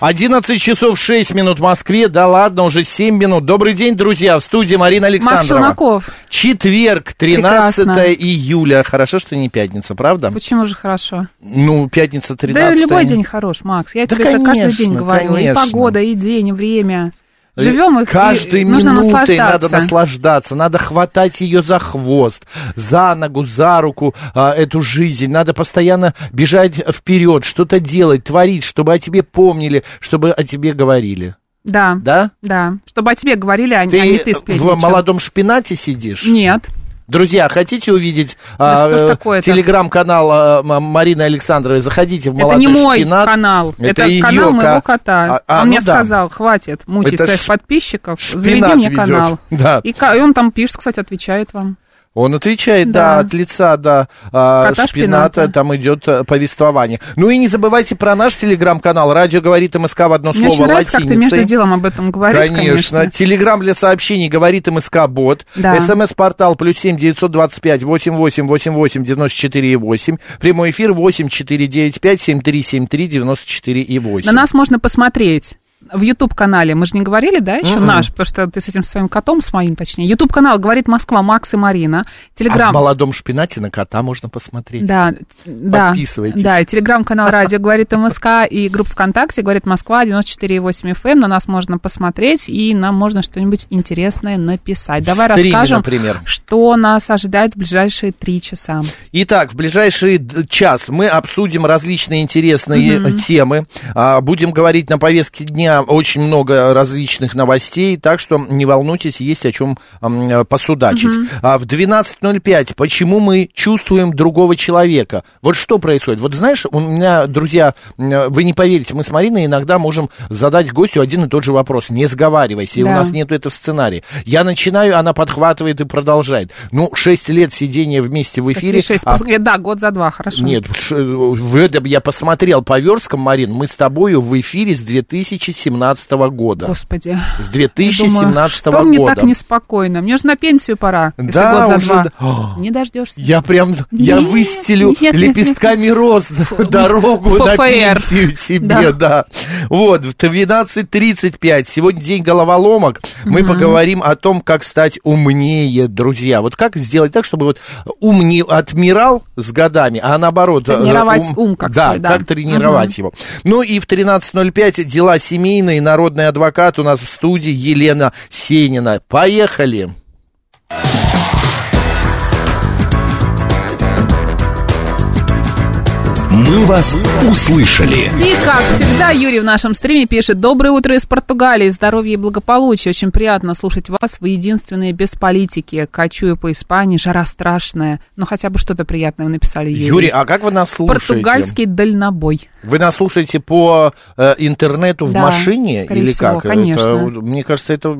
11 часов 6 минут в Москве. Да ладно, уже 7 минут. Добрый день, друзья. В студии Марина Макс Александрова. Челноков. Четверг, 13 Прекрасно. июля. Хорошо, что не пятница, правда? Почему же хорошо? Ну, пятница 13 Да любой день хорош, Макс. Я Да, тебе это каждый конечно, день говорю. конечно. И погода, и день, и время. Живем их, Каждой и нужно минутой наслаждаться. надо наслаждаться, надо хватать ее за хвост, за ногу, за руку а, эту жизнь. Надо постоянно бежать вперед, что-то делать, творить, чтобы о тебе помнили, чтобы о тебе говорили. Да, Да? да. Чтобы о тебе говорили, а, Ты, а не ты сплетничал. в молодом шпинате сидишь? Нет. Друзья, хотите увидеть Да а, э, телеграм-канал а, Марины Александровой? Заходите в Это молодой не мой шпинат. канал. Это, её канал моего ка- кота. А, а, он ну мне да. сказал, хватит мучить Это своих ш- подписчиков, заведи мне ведёт. канал. Да. И, и он там пишет, кстати, отвечает вам. Он отвечает, да, Да. от лица до а, Кота шпината, шпината. там идет а, повествование. Ну и не забывайте про наш телеграм-канал. Радио говорит МСК в одно Мне слово очень нравится, как ты латиницей. между делом об этом говоришь, конечно. Телеграм для сообщений говорит МСК Бот. Да. СМС-портал плюс семь девятьсот двадцать пять восемь восемь восемь восемь девяносто четыре и восемь. Прямой эфир восемь четыре девять пять семь три семь три девяносто четыре и восемь. На нас можно посмотреть в YouTube-канале. Мы же не говорили, да, еще Мгм. наш, потому что ты с этим своим котом, с моим точнее. YouTube-канал «Говорит Москва», Макс и Марина. А в Телеграм... молодом шпинате на кота можно посмотреть. Да. Подписывайтесь. Да, и телеграм-канал «Радио говорит МСК» и группа ВКонтакте «Говорит Москва» 94,8 FM. На нас можно посмотреть, и нам можно что-нибудь интересное написать. Давай стриме, расскажем, например. что нас ожидает в ближайшие три часа. Итак, в ближайший час мы обсудим различные интересные э, темы. А, Будем говорить на повестке дня очень много различных новостей, так что не волнуйтесь, есть о чем э, посудачить. А в 12.05 почему мы чувствуем другого человека? Вот что происходит? Вот знаешь, у меня, друзья, э, вы не поверите, мы с Мариной иногда можем задать гостю один и тот же вопрос. Не сговаривайся, и у Да. нас нету это в сценарии. Я начинаю, она подхватывает и продолжает. Ну, 6 лет сидения вместе в эфире. Какие шесть? а- Э, Да, год за два, хорошо. нет, ш- в я посмотрел по версткам, Марин, мы с тобою в эфире с 2017 года. Господи. С Я 2017 думаю, что мне года. так неспокойно? Мне же на пенсию пора, Да, год уже два. О. Не дождешься. Я прям, я Нет, выстелю нет, нет, лепестками роз дорогу на пенсию тебе, да. Вот, в 12.35, сегодня день головоломок, мы поговорим о том, как стать умнее, друзья. Вот как сделать так, чтобы вот ум не отмирал с годами, а наоборот... э, Тренировать ум как да, свой, да. как тренировать его. Ну и в 13.05 дела семейные, народный адвокат у нас в студии Елена Сенина. Поехали! «Мы вас услышали». И, как всегда, Юрий в нашем стриме пишет «Доброе утро из Португалии, здоровья и благополучия. Очень приятно слушать вас. Вы единственные без политики. Кочую по Испании, жара страшная. Но хотя бы что-то приятное вы написали, Юрий. Юрий, а как вы нас слушаете? Португальский дальнобой. Вы нас слушаете по э, интернету в Да, машине или всего, как? конечно. Это, мне кажется, это...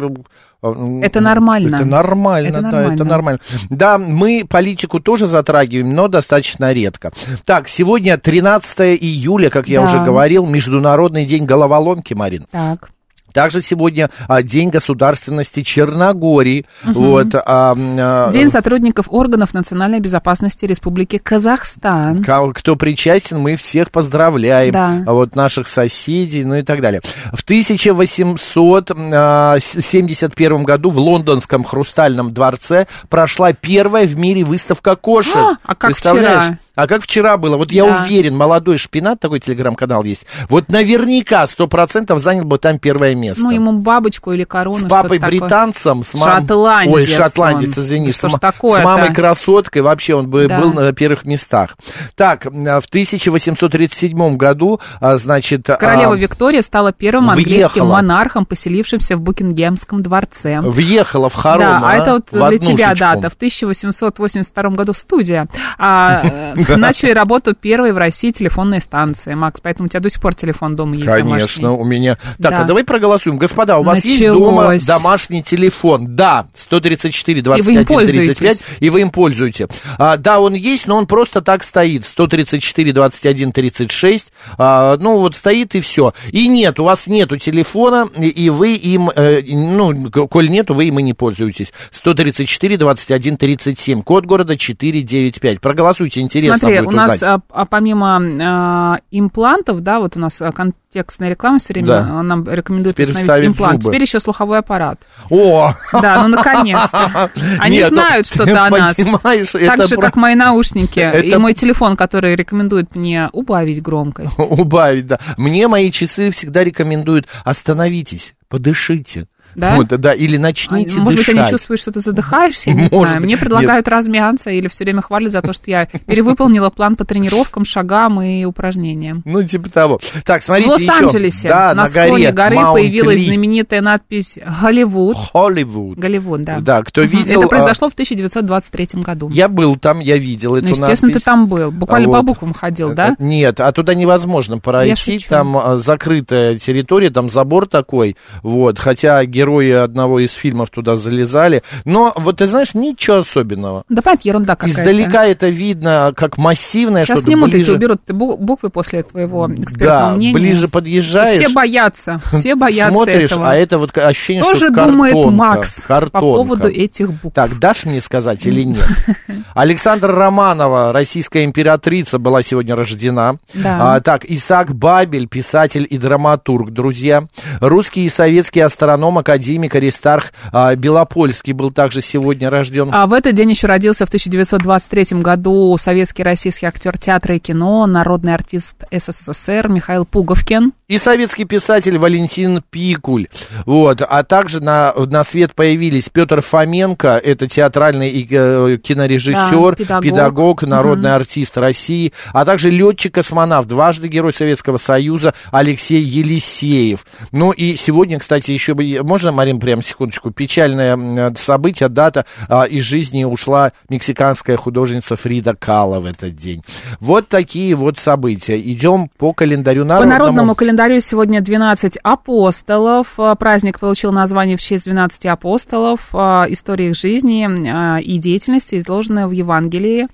э, Это нормально. Это нормально, Это да, нормально. это нормально. Да, мы политику тоже затрагиваем, но достаточно редко. Так, сегодня 13 июля, как я Да. уже говорил, Международный день головоломки, Марин. Так. Также сегодня а, День государственности Черногории. Вот, а, а, День сотрудников органов национальной безопасности Республики Казахстан. Ка- Кто причастен, мы всех поздравляем. Да. А Вот наших соседей, ну и так далее. В 1871 году в лондонском Хрустальном дворце прошла первая в мире выставка кошек. А, а как Представляешь? вчера? А как вчера было? Вот я Да. уверен, молодой шпинат, такой телеграм-канал есть, вот наверняка сто процентов занял бы там первое место. Ну, ему бабочку или корону. с папой такое. британцем, с мамой... Шотландец Ой, шотландец, он. извини. Да с, что ж такое-то? с мамой красоткой вообще он бы Да. был на первых местах. Так, м, в 1837 году, а, значит... Королева а, Виктория стала первым английским въехала. монархом, поселившимся в Букингемском дворце. въехала в Харон, Да, а это вот для тебя однушечку. дата. В 1882 году студия. А, начали работу первой в России телефонные станции, Макс, поэтому у тебя до сих пор телефон дома есть Конечно, домашний. у меня. Так, Да. а давай проголосуем. Господа, у вас есть Началось. дома домашний телефон? Да, 134 И вы 21 им пользуетесь. 35, и вы им пользуете. А, да, он есть, но он просто так стоит. 134 21 36. А, ну, вот стоит и все. И нет, у вас нету телефона, и, и вы им, э, ну, коль нету, вы им и не пользуетесь. 134 21 37. Код города 495. Проголосуйте, интересно Смотри, у нас а, а помимо а, имплантов, да, вот у нас а, контекстная реклама все время Да. а, нам рекомендует Теперь установить имплант. зубы. Теперь еще слуховой аппарат. О! Да, ну наконец-то. Они Нет, знают что-то о нас. Понимаешь, Так это же, про- как мои наушники и Это- мой телефон, который рекомендует мне убавить громкость. убавить, да. Мне мои часы всегда рекомендуют остановитесь, подышите. Да? Вот, да, или начните А, Может быть, дышать. они чувствуют, что ты задыхаешься, я не Может знаю. Мне предлагают размяться или все время хвалят за то, что я перевыполнила план по тренировкам, шагам и упражнениям. Ну, типа того. Так, В смотрите еще. Лос-Анджелесе Да, на, на, склоне горе горы Маунт появилась Ли. знаменитая надпись «Голливуд». Холливуд. Голливуд, да. Да, кто видел, Это а, произошло в 1923 году. Я был там, я видел эту ну, естественно, надпись. ты там был. Буквально по Вот. буквам ходил, да? Э, Нет, а туда невозможно пройти, там а, закрытая территория, там забор такой, вот, хотя герои одного из фильмов туда залезали, но вот ты знаешь, ничего особенного. Да, понятно, ерунда какая-то. Издалека это видно как массивное Сейчас что-то снимут ближе. эти, уберут бу- буквы после твоего экспертного да, мнения. ближе подъезжаешь. Все боятся, все боятся Смотришь, этого. а это вот ощущение, Что что же картонка, думает Макс картонка. по поводу этих букв? Так, дашь мне сказать или нет? Александра Романова, российская императрица, была сегодня рождена. Да. А, так, Исаак Бабель, писатель и драматург, друзья. Русский и советский астроном, академик, Аристарх а, Белопольский был также сегодня рожден. А в этот день еще родился в 1923 году советский российский актер театра и кино, народный артист СССР Михаил Пуговкин. И советский писатель Валентин Пикуль. Вот. А также на, на свет появились Петр Фоменко, это театральный и, э, кинорежиссер, Да, педагог. педагог, народный артист России, а также летчик-космонавт, дважды Герой Советского Союза Алексей Елисеев. Ну и сегодня, кстати, еще бы... Можно, Марин, прям секундочку? Печальное м, событие, дата а, из жизни ушла мексиканская художница Фрида Кала в этот день. Вот такие вот события. Идем по календарю По народному. народному календарю сегодня 12 апостолов. А, Праздник получил название в честь 12 апостолов. А, История их жизни а, и деятельности изложены в Евангелии.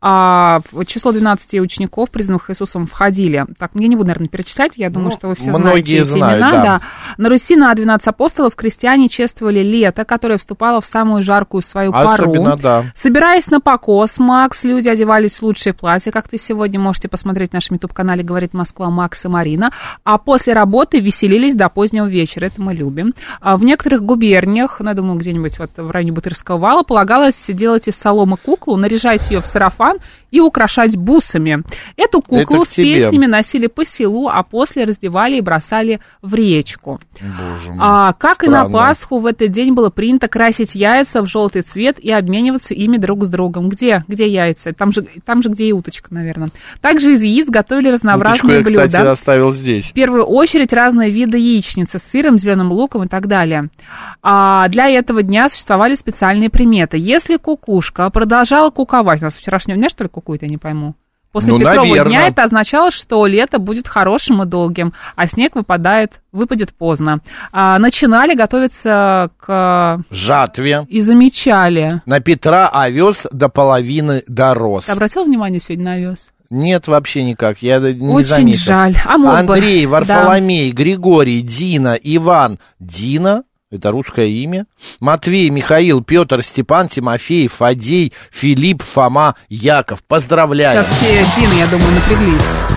А, в число 12 учеников, признанных Иисусом, входили. Так, я не буду, наверное, перечислять, я думаю, Ну, что вы все многие знаете знают, имена. да. На Руси на 12 апостолов крестьяне чествовали лето, которое вступало в самую жаркую свою Особенно, пару. да. Собираясь на покос, Макс, люди одевались в лучшие платья, как ты сегодня можете посмотреть в нашем YouTube-канале «Говорит Москва» Макс и Марина. А после работы веселились до позднего вечера, это мы любим. А в некоторых губерниях, ну, я думаю, где-нибудь вот в районе Бутырского вала, полагалось делать из соломы куклу, наряжать ее в сарафан и украшать бусами. Эту куклу Это с тебе. песнями носили по селу, а после раздевали и бросали в речку. Боже мой. А, как и на Странно. Пасху в этот день было принято красить яйца в желтый цвет и обмениваться ими друг с другом. Где? Где яйца? Там же, там же где и уточка, наверное. Также из яиц готовили Уточку разнообразные я, кстати, блюда. оставил здесь. В первую очередь разные виды яичницы с сыром, зеленым луком и так далее. А для этого дня существовали специальные приметы. Если кукушка продолжала куковать, у нас вчерашнего дня, что ли, кукует, я не пойму. После Ну, Петрова наверно. дня это означало, что лето будет хорошим и долгим, а снег выпадает, выпадет поздно. А, начинали готовиться к... Жатве. и замечали. На Петра овес до половины дорос. Ты обратил внимание сегодня на овес? Нет, вообще никак. Я не Очень заметил. жаль. А. Андрей, Да. Варфоломей, Григорий, Дина, Иван. Дина? Это русское имя. Матвей, Михаил, Петр, Степан, Тимофей, Фадей, Филипп, Фома, Яков. Поздравляю. Сейчас все Дины, я думаю, напряглись.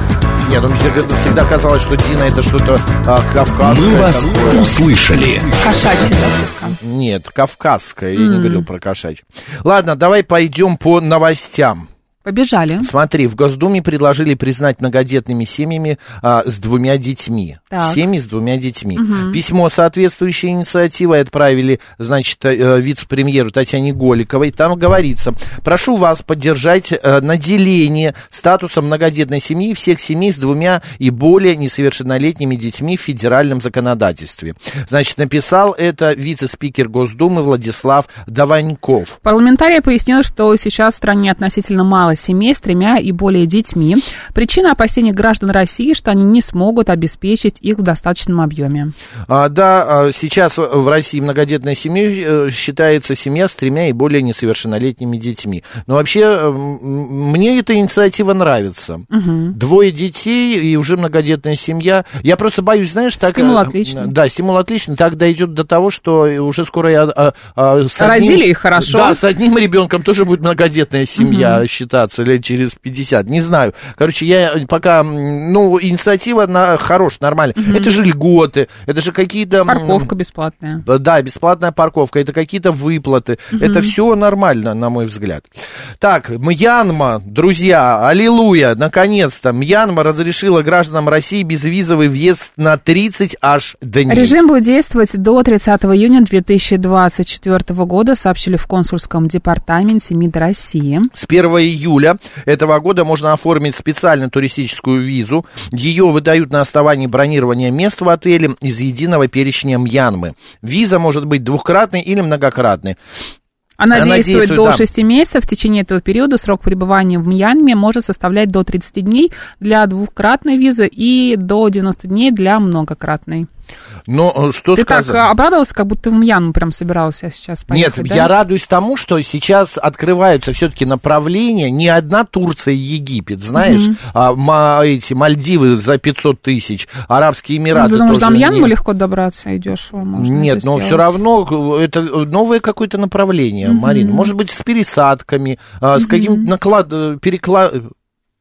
Нет, ну, всегда, всегда казалось, что Дина это что-то а, кавказское. Мы вас такое. услышали. Кошачий, да? Нет, кавказское. Я не говорил про кошачье. Ладно, давай пойдем по новостям. Побежали. Смотри, в Госдуме предложили признать многодетными семьями а, с двумя детьми. Так. Семьи с двумя детьми. Письмо соответствующей инициативой отправили, значит, э, вице-премьеру Татьяне Голиковой. Там говорится, прошу вас поддержать э, наделение статусом многодетной семьи всех семей с двумя и более несовершеннолетними детьми в федеральном законодательстве. Значит, написал это вице-спикер Госдумы Владислав Даваньков. Парламентарий пояснил, что сейчас в стране относительно мало семей с тремя и более детьми. Причина опасений граждан России, что они не смогут обеспечить их в достаточном объеме. А, да, а, сейчас в России многодетной семьей э, считается семья с тремя и более несовершеннолетними детьми. Но вообще э, мне эта инициатива нравится. Двое детей и уже многодетная семья. Я просто боюсь, знаешь, так... Стимул э, отличный. Да, стимул отличный. Так дойдет до того, что уже скоро я... а, а, с Родили их хорошо. Да, с одним ребенком тоже будет многодетная семья считаться лет через 50. Не знаю. Короче, я пока... м, Ну, инициатива на, хорошая, нормальная. Это же льготы, это же какие-то... Парковка бесплатная. да, бесплатная парковка, это какие-то выплаты. Это все нормально, на мой взгляд. Так, Мьянма, друзья, аллилуйя, наконец-то. Мьянма разрешила гражданам России безвизовый въезд на 30 аж дней. Режим будет действовать до 30 июня 2024 года, сообщили в консульском департаменте МИД России. С 1 июля этого года можно оформить специальную туристическую визу. Ее выдают на основании бронирования мест в отеле из единого перечня Мьянмы. Виза может быть двухкратной или многократной. Она, Она действует, действует, до да. 6 месяцев. В течение этого периода срок пребывания в Мьянме может составлять до 30 дней для двухкратной визы и до 90 дней для многократной. Но э, что Ты так сказать? а, обрадовался, как будто в Мьянму прям собирался сейчас Нет, поехать, да? я радуюсь тому, что сейчас открываются все-таки направления, не одна Турция и Египет, знаешь, а ма- эти Мальдивы за 500 тысяч, Арабские Ну, Эмираты Потому что тоже до Мьянмы легко добраться и дешево можно Нет, но все равно э, это новое какое-то направление, Марина. Может быть, с пересадками, а, с каким-то наклад... э, перекла- э,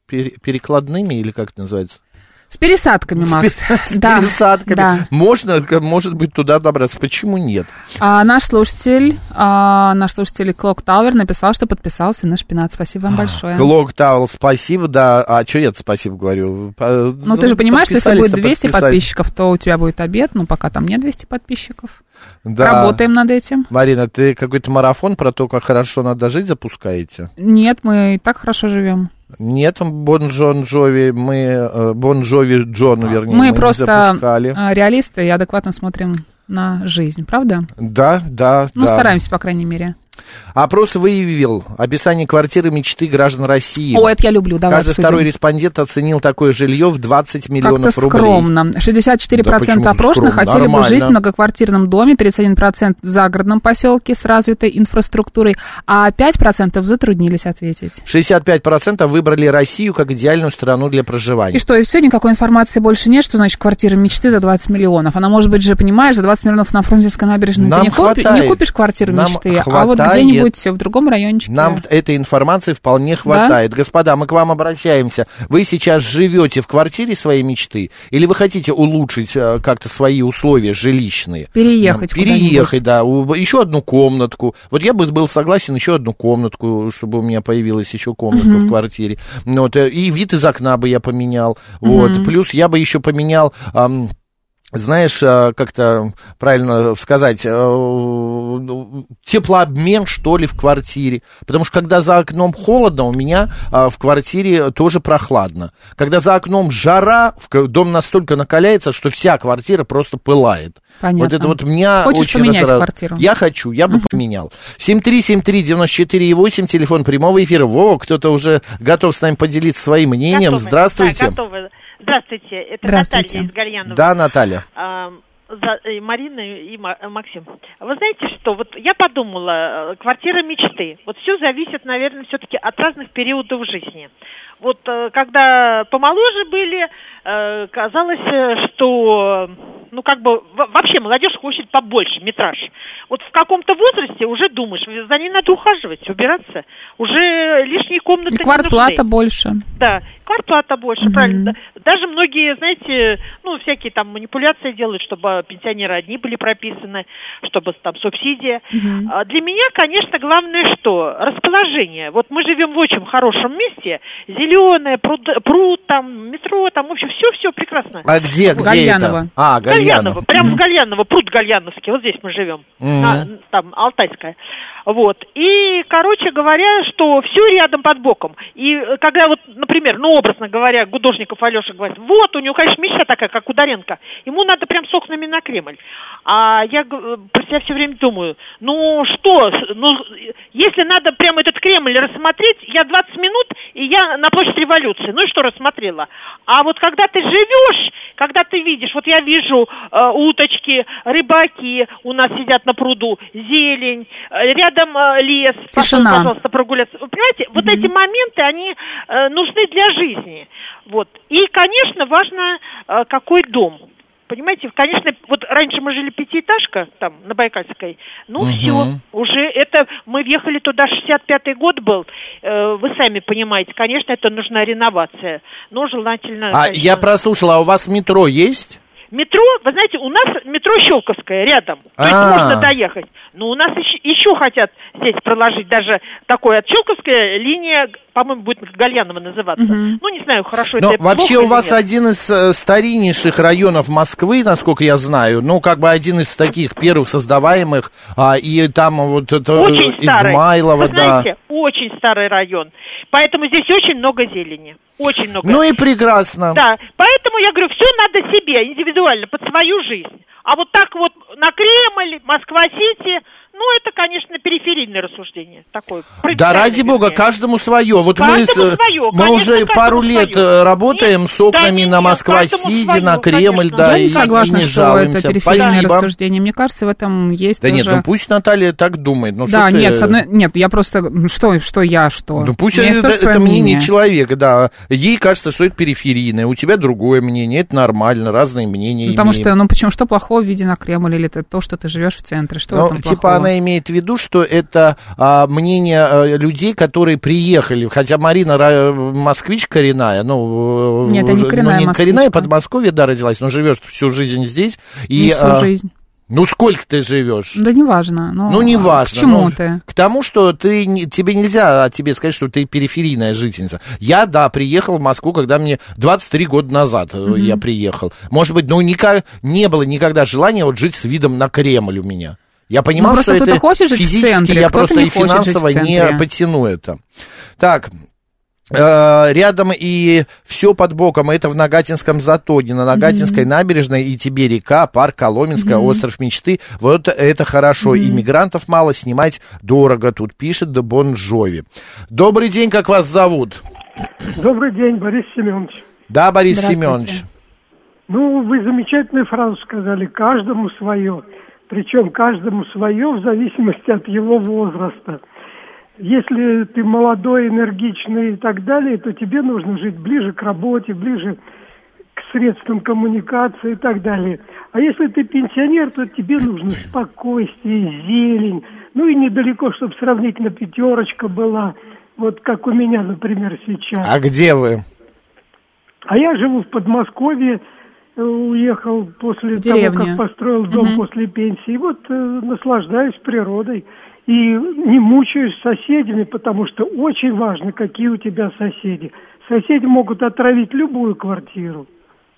пере- перекладными, или как это называется? С пересадками, С Макс. С Да, пересадками. да. Можно, может быть, туда добраться. Почему нет? А, наш слушатель, а, наш слушатель Клок Тауэр написал, что подписался на шпинат. Спасибо вам большое. Клок Таул, спасибо, да. А что я спасибо говорю? Ну, ты же понимаешь, что если будет подписались-то 200 подписались. подписчиков, то у тебя будет обед. Ну, пока там нет 200 подписчиков. Да. Работаем над этим. Марина, ты какой-то марафон про то, как хорошо надо жить, запускаете? Нет, мы и так хорошо живем. Нет, Бон Джон Джови, мы, э, Бон Джови Джон, вернее, мы не просто запускали. а, реалисты и адекватно смотрим на жизнь, правда? Да, да, Ну, да. стараемся, по крайней мере. Опрос выявил описание квартиры мечты граждан России. О, это я люблю, давай Каждый обсудим. второй респондент оценил такое жилье в 20 миллионов Как-то рублей. скромно. 64% Да почему опрошенных скромно? хотели бы Нормально. жить в многоквартирном доме, 31% в загородном поселке с развитой инфраструктурой, а 5% затруднились ответить. 65% выбрали Россию как идеальную страну для проживания. И что, и все, никакой информации больше нет, что значит квартира мечты за 20 миллионов. Она может быть же, понимаешь, за 20 миллионов на Фрунзенской набережной Нам ты не, купи- хватает. не купишь квартиру Нам мечты, а вот хватает. Где-нибудь в другом райончике. Нам этой информации вполне хватает. Господа, мы к вам обращаемся. Вы сейчас живете в квартире своей мечты? Или вы хотите улучшить э, как-то свои условия жилищные? Переехать Нам Переехать, да. Еще одну комнатку. Вот я бы был согласен еще одну комнатку, чтобы у меня появилась еще комнатка в квартире. Ну, Вот, э, и вид из окна бы я поменял. Вот. Плюс я бы еще поменял... знаешь, э, как-то правильно сказать, э, теплообмен, что ли, в квартире. Потому что когда за окном холодно, у меня а, в квартире тоже прохладно. Когда за окном жара, дом настолько накаляется, что вся квартира просто пылает. Понятно. Вот это вот меня Хочешь очень поменять разра- квартиру? Я хочу, я бы поменял. 7373948, телефон прямого эфира. Вова, кто-то уже готов с нами поделиться своим мнением. Готовы. Здравствуйте. Да, готовы. Здравствуйте, это Здравствуйте. Наталья из Гальянова. Да, Наталья. А, за- э, Марина и э, Максим. Вы знаете что, вот я подумала, э, квартира мечты. Вот все зависит, наверное, все-таки от разных периодов жизни. Вот когда помоложе были, казалось, э, что, ну как бы, во- вообще молодежь хочет побольше, метраж. Вот в каком-то возрасте уже думаешь, за ней надо ухаживать, убираться. Уже лишние комнаты И квартплата больше. Да, квартплата больше, правильно. Даже многие, знаете, ну, всякие там манипуляции делают, чтобы пенсионеры одни были прописаны, чтобы там субсидия. А Для меня, конечно, главное что? Расположение. Вот мы живем в очень хорошем месте, зеленое, пруд, пруд там, метро, там, в общем, все-все прекрасно. А где, где Гальяново. это? А, Гальяново. Прямо в Гальяново, пруд Гальяновский, вот здесь мы живем, Мгм. на- там, Алтайская. Вот. И, короче говоря, что все рядом под боком. И э, когда вот, например, ну, образно говоря, Гудожников Алеша говорит, вот, у него, конечно, мечта такая, как у Доренко, ему надо прям с окнами на Кремль. А я г- про себя все время думаю, ну что, ну, если надо прямо этот Кремль рассмотреть, я 20 минут, и я на площадь революции. Ну и что рассмотрела? А вот когда ты живешь, когда ты видишь, вот я вижу э, уточки, рыбаки у нас сидят на пруду, зелень, э, рядом э, лес. Пошел, Тишина. пожалуйста, прогуляться. Вы понимаете, вот эти моменты, они э, нужны для жизни. Вот. И, конечно, важно, э, какой дом. Понимаете, конечно, вот раньше мы жили пятиэтажка, там, на Байкальской, ну Мгм. все, уже это, мы въехали туда, 65-й год был, э, вы сами понимаете, конечно, это нужна реновация, но желательно... А конечно, я прослушал, а у вас метро есть? Метро, вы знаете, у нас метро Щелковское рядом, то есть А. можно доехать. Но у нас еще, еще хотят здесь проложить даже такое от Щелковская линия, по-моему, будет Гальянова называться. Ну, не знаю, хорошо Но это вообще плохо у или вас нет. один из э, стариннейших районов Москвы, насколько я знаю, ну, как бы один из таких первых создаваемых, а, и там вот это э, Очень старый. Измайлово, Вы да. знаете, очень старый район. Поэтому здесь очень много зелени. Очень много. Ну и прекрасно. Да, поэтому я говорю, все надо себе, индивидуально, под свою жизнь. А вот так вот на Кремль, Москва-Сити, ну, это, конечно, периферийное рассуждение. Такое. Да ради бога, каждому свое. Вот Каждому мы, с- свое, мы конечно, уже пару лет свое. э, работаем Нет, с окнами да, на нет, Москва-Сити, на Кремль, конечно. да, я и, не согласна, и не что жалуемся. это периферийное Спасибо. рассуждение. Мне кажется, в этом есть Да нет, тоже... ну пусть Наталья так думает. Ну, да, что ты- нет, с одной... нет, я просто... Что, что я, что? Ну пусть это, тоже это мнение человека, да. Ей кажется, что это периферийное, у тебя другое мнение, это нормально, разные мнения Ну, Потому имеем. что, ну почему, что плохого в виде на Кремль, или это то, что ты живешь в центре, что в Ну, этом типа плохого? Она имеет в виду, что это а, мнение а, людей, которые приехали, хотя Марина ра- москвич коренная, ну, э, Нет, это не ну, коренная не москвичка. коренная, Подмосковье, да, родилась, но живешь всю жизнь здесь. И, Не всю а, жизнь. Ну, сколько ты живешь? Да неважно. Ну, Ну, не а важно. К чему ну, ты? К тому, что ты, не- тебе нельзя о тебе сказать, что ты периферийная жительница. Я, да, приехал в Москву, когда мне 23 года назад э, я приехал. Может быть, ну, ника- не было никогда желания вот жить с видом на Кремль у меня. Я понимал, Ну, что это в физически центре, я просто и финансово не потяну это. Так, э, рядом и все под боком, это в Нагатинском затоне, на Нагатинской набережной, и тебе река, парк Коломенская, остров мечты, вот это хорошо, иммигрантов мало, снимать дорого, тут пишет Де Бон Джови. Добрый день, как вас зовут? Добрый день, Борис Семенович. Да, Борис. Семенович. Ну, вы замечательную фразу сказали, каждому свое. Причем каждому свое в зависимости от его возраста. Если ты молодой, энергичный и так далее, то тебе нужно жить ближе к работе, ближе к средствам коммуникации и так далее. А если ты пенсионер, то тебе нужно спокойствие, зелень. Ну и недалеко, чтобы сравнительно пятерочка была. Вот как у меня, например, сейчас. А где вы? А я живу в Подмосковье, уехал после В того, деревне. как построил дом Мгм. после пенсии. И вот э, наслаждаюсь природой. И не мучаюсь соседями, потому что очень важно, какие у тебя соседи. Соседи могут отравить любую квартиру.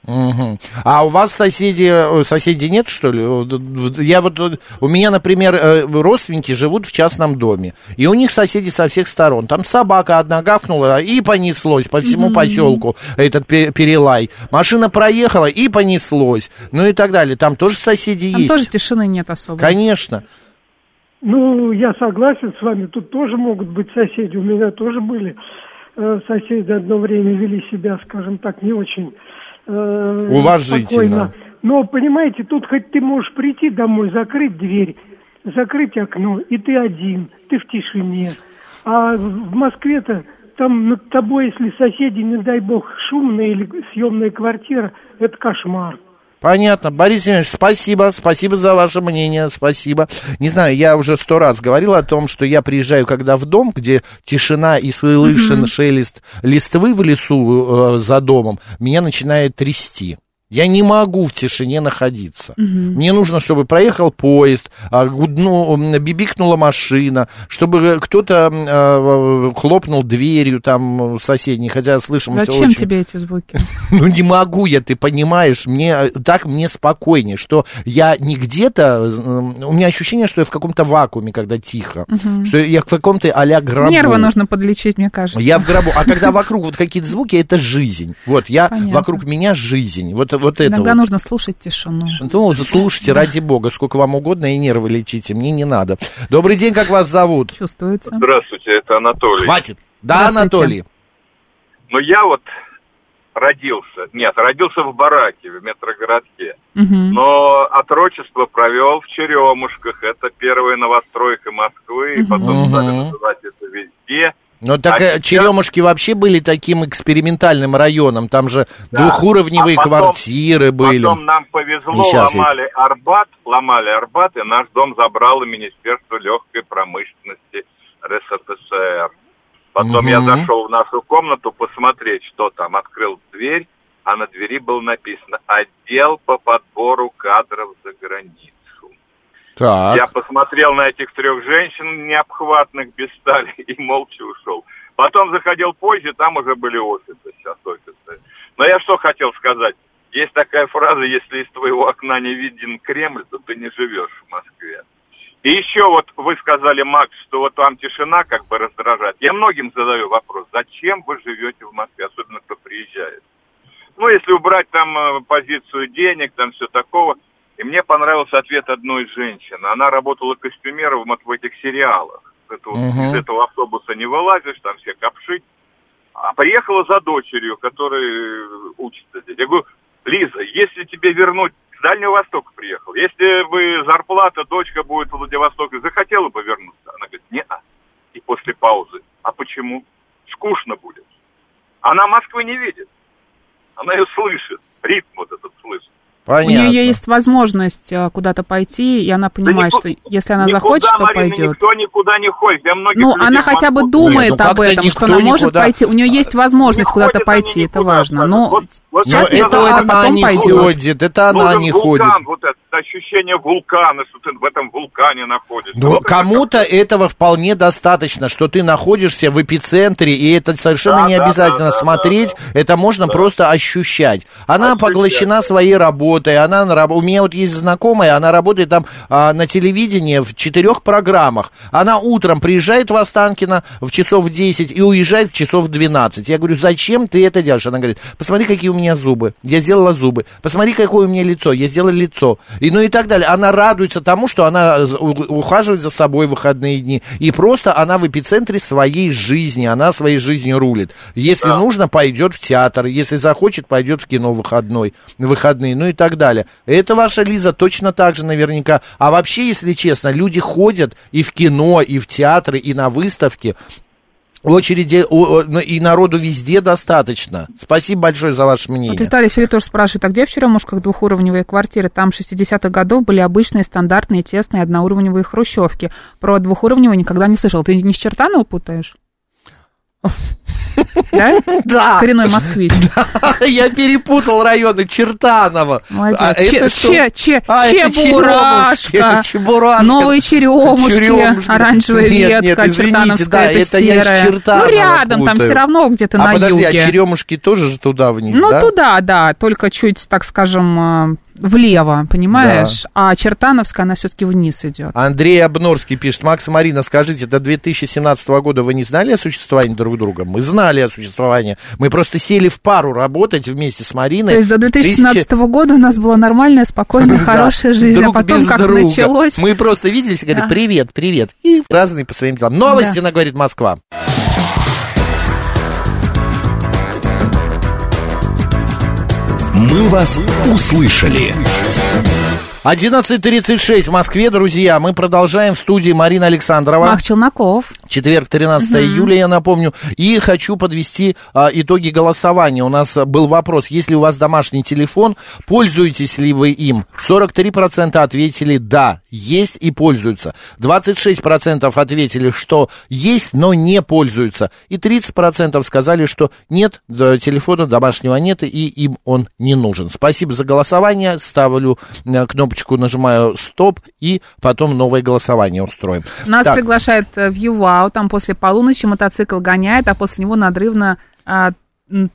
Мгм. А у вас соседи, э, соседей нет, что ли? Вот, Я вот, э, у меня, например, э, родственники живут в частном доме, и у них соседи со всех сторон. Там собака одна гавкнула, и понеслось по всему поселку этот пе- перелай. Машина проехала, и понеслось. Ну и так далее. Там тоже соседи Там есть. тоже тишины нет особо. Конечно. Ну, я согласен с вами, тут тоже могут быть соседи. У меня тоже были э, соседи одно время вели себя, скажем так, не очень э, Уважительно. спокойно. Но, понимаете, тут хоть ты можешь прийти домой, закрыть дверь, закрыть окно, и ты один, ты в тишине. А в Москве-то там над тобой, если соседи, не дай бог, шумная или съемная квартира, это кошмар. Понятно. Борис Семенович, спасибо, спасибо за ваше мнение, спасибо. Не знаю, я уже сто раз говорил о том, что я приезжаю, когда в дом, где тишина и слышен шелест листвы в лесу э, за домом, меня начинает трясти. Я не могу в тишине находиться. Мне нужно, чтобы проехал поезд, а, гудну, бибикнула машина, чтобы кто-то м, э, хлопнул дверью там соседней, хотя слышимость Зачем очень... тебе эти звуки? Ну, не могу я, ты понимаешь, мне э, так мне спокойнее, что я не где-то, э, у меня ощущение, что я в каком-то вакууме, когда тихо, что я в каком-то а-ля гробу. Нервы нужно подлечить, мне кажется. Я в гробу. А когда вокруг вот какие-то звуки, это жизнь. Вот, я, Понятно. вокруг меня жизнь. Вот, вот это Иногда вот. нужно слушать тишину. Ну, слушайте, ради бога, сколько вам угодно, и нервы лечите, мне не надо. Добрый день, как вас зовут? Чувствуется. Здравствуйте, это Анатолий. Хватит. Да. Анатолий. Ну, я вот родился, нет, родился в бараке, в метрогородке, Мгм. но отрочество провел в Черемушках, это первая новостройка Москвы, и потом стали называть это везде. Ну, так А э, сейчас- Черемушки вообще были таким экспериментальным районом. Там же Да. двухуровневые А потом- квартиры были. Потом нам повезло, ломали Арбат, ломали Арбат, и наш дом забрало Министерство легкой промышленности РСФСР. Потом я Мгм. зашел в нашу комнату посмотреть, что там. Открыл дверь, а на двери было написано «Отдел по подбору кадров за границу». Так. Я посмотрел на этих трех женщин необхватных без стали и молча ушел. Потом заходил позже, там уже были офисы, сейчас офисы. Но я что хотел сказать. Есть такая фраза, если из твоего окна не виден Кремль, то ты не живешь в Москве. И еще вот вы сказали, Макс, что вот вам тишина как бы раздражает. Я многим задаю вопрос, зачем вы живете в Москве, особенно кто приезжает. Ну, если убрать там э, позицию денег, там все такого. И мне понравился ответ одной женщины. Она работала костюмером вот в этих сериалах. Это Мгм. Из этого автобуса не вылазишь, там все копшить. А приехала за дочерью, которая э, учится здесь. Я говорю, Лиза, если тебе вернуть с Дальнего Востока приехал, если бы зарплата, дочка будет в Владивостоке, захотела бы вернуться? Она говорит, не И после паузы, а почему? Скучно будет. Она Москвы не видит. Она ее слышит, ритм вот этот слышит. Понятно. У нее есть возможность э, куда-то пойти, и она понимает, нику- что если она никуда, захочет, то Марина, пойдет. никто никуда не ходит. Я Ну, она хотя бы думает Нет, ну об этом, что она может никуда- пойти. У нее есть возможность Не куда-то пойти, это важно. Но Вот- вот сейчас это а она потом не пойдет. ходит, это она Нужен не вулкан, ходит. Вот это ощущение вулкана, что ты в этом вулкане находишься. Но Вот это кому-то этого вполне достаточно, что ты находишься в эпицентре, и это совершенно Да, не да, обязательно да, да, смотреть, это можно просто ощущать. Она Ощущать. поглощена своей работой, она на раб- у меня вот есть знакомая, она работает там а, на телевидении в четырех программах. Она утром приезжает в Останкино в часов 10 и уезжает в часов 12. Я говорю, зачем ты это делаешь? Она говорит, посмотри, какие у меня зубы. Я сделала зубы. Посмотри, какое у меня лицо. Я сделала лицо. И ну и так далее. Она радуется тому, что она ухаживает за собой в выходные дни. И просто она в эпицентре своей жизни. Она своей жизнью рулит. Если Да. нужно, пойдет в театр. Если захочет, пойдет в кино выходной, выходные. Ну и так далее. Это ваша Лиза точно так же наверняка. А вообще, если честно, люди ходят и в кино, и в театры, и на выставки. Очереди ну, и народу везде достаточно. Спасибо большое за ваше мнение. Вот Виталий Филипп спрашивает, а где в Черемушках двухуровневые квартиры? Там 60-х годов были обычные стандартные тесные одноуровневые хрущевки. Про двухуровневые никогда не слышал. Ты не с Чертанова путаешь? Да? Да. Коренной москвич. Я перепутал районы Чертанова. Молодец. А Че- это что? че- че- А, это Чебурашка. Черемушки, Чебурашка. Новые черемушки, Черемушки. оранжевая Нет, нет, ветка, извините, да, это, это я из серая. Чертанова Ну, рядом, там путаю. все равно где-то А на подожди, юге. а Черемушки тоже же туда вниз, Ну, да? туда, да, только чуть, так скажем, э, влево, понимаешь? А Чертановская, она все-таки вниз идет. Андрей Обнорский пишет, Макс и Марина, скажите, до 2017 года вы не знали о существовании друг друга? Мы знали о существовании. Мы просто сели в пару работать вместе с Мариной. То есть до в 2017 года у нас была нормальная, спокойная, Да, хорошая жизнь, а потом без как друга. началось... Мы просто виделись и говорили, Да. привет, привет. И разные по своим делам. Новости, Да. она говорит, Москва. «Мы вас услышали». 11.36 в Москве, друзья. Мы продолжаем в студии Марина Александрова. Мах Челноков. Четверг, 13 июля, я напомню. И хочу подвести а, итоги голосования. У нас а, был вопрос, если у вас домашний телефон, пользуетесь ли вы им? 43% ответили «да», есть и пользуются. 26% ответили, что есть, но не пользуются. И 30% сказали, что нет, телефона домашнего нет, и им он не нужен. Спасибо за голосование. Ставлю э, кнопочку, нажимаю «стоп», и потом новое голосование устроим. Нас Так. приглашает э, в ЮВАУ, там после полуночи мотоцикл гоняет, а после него надрывно а,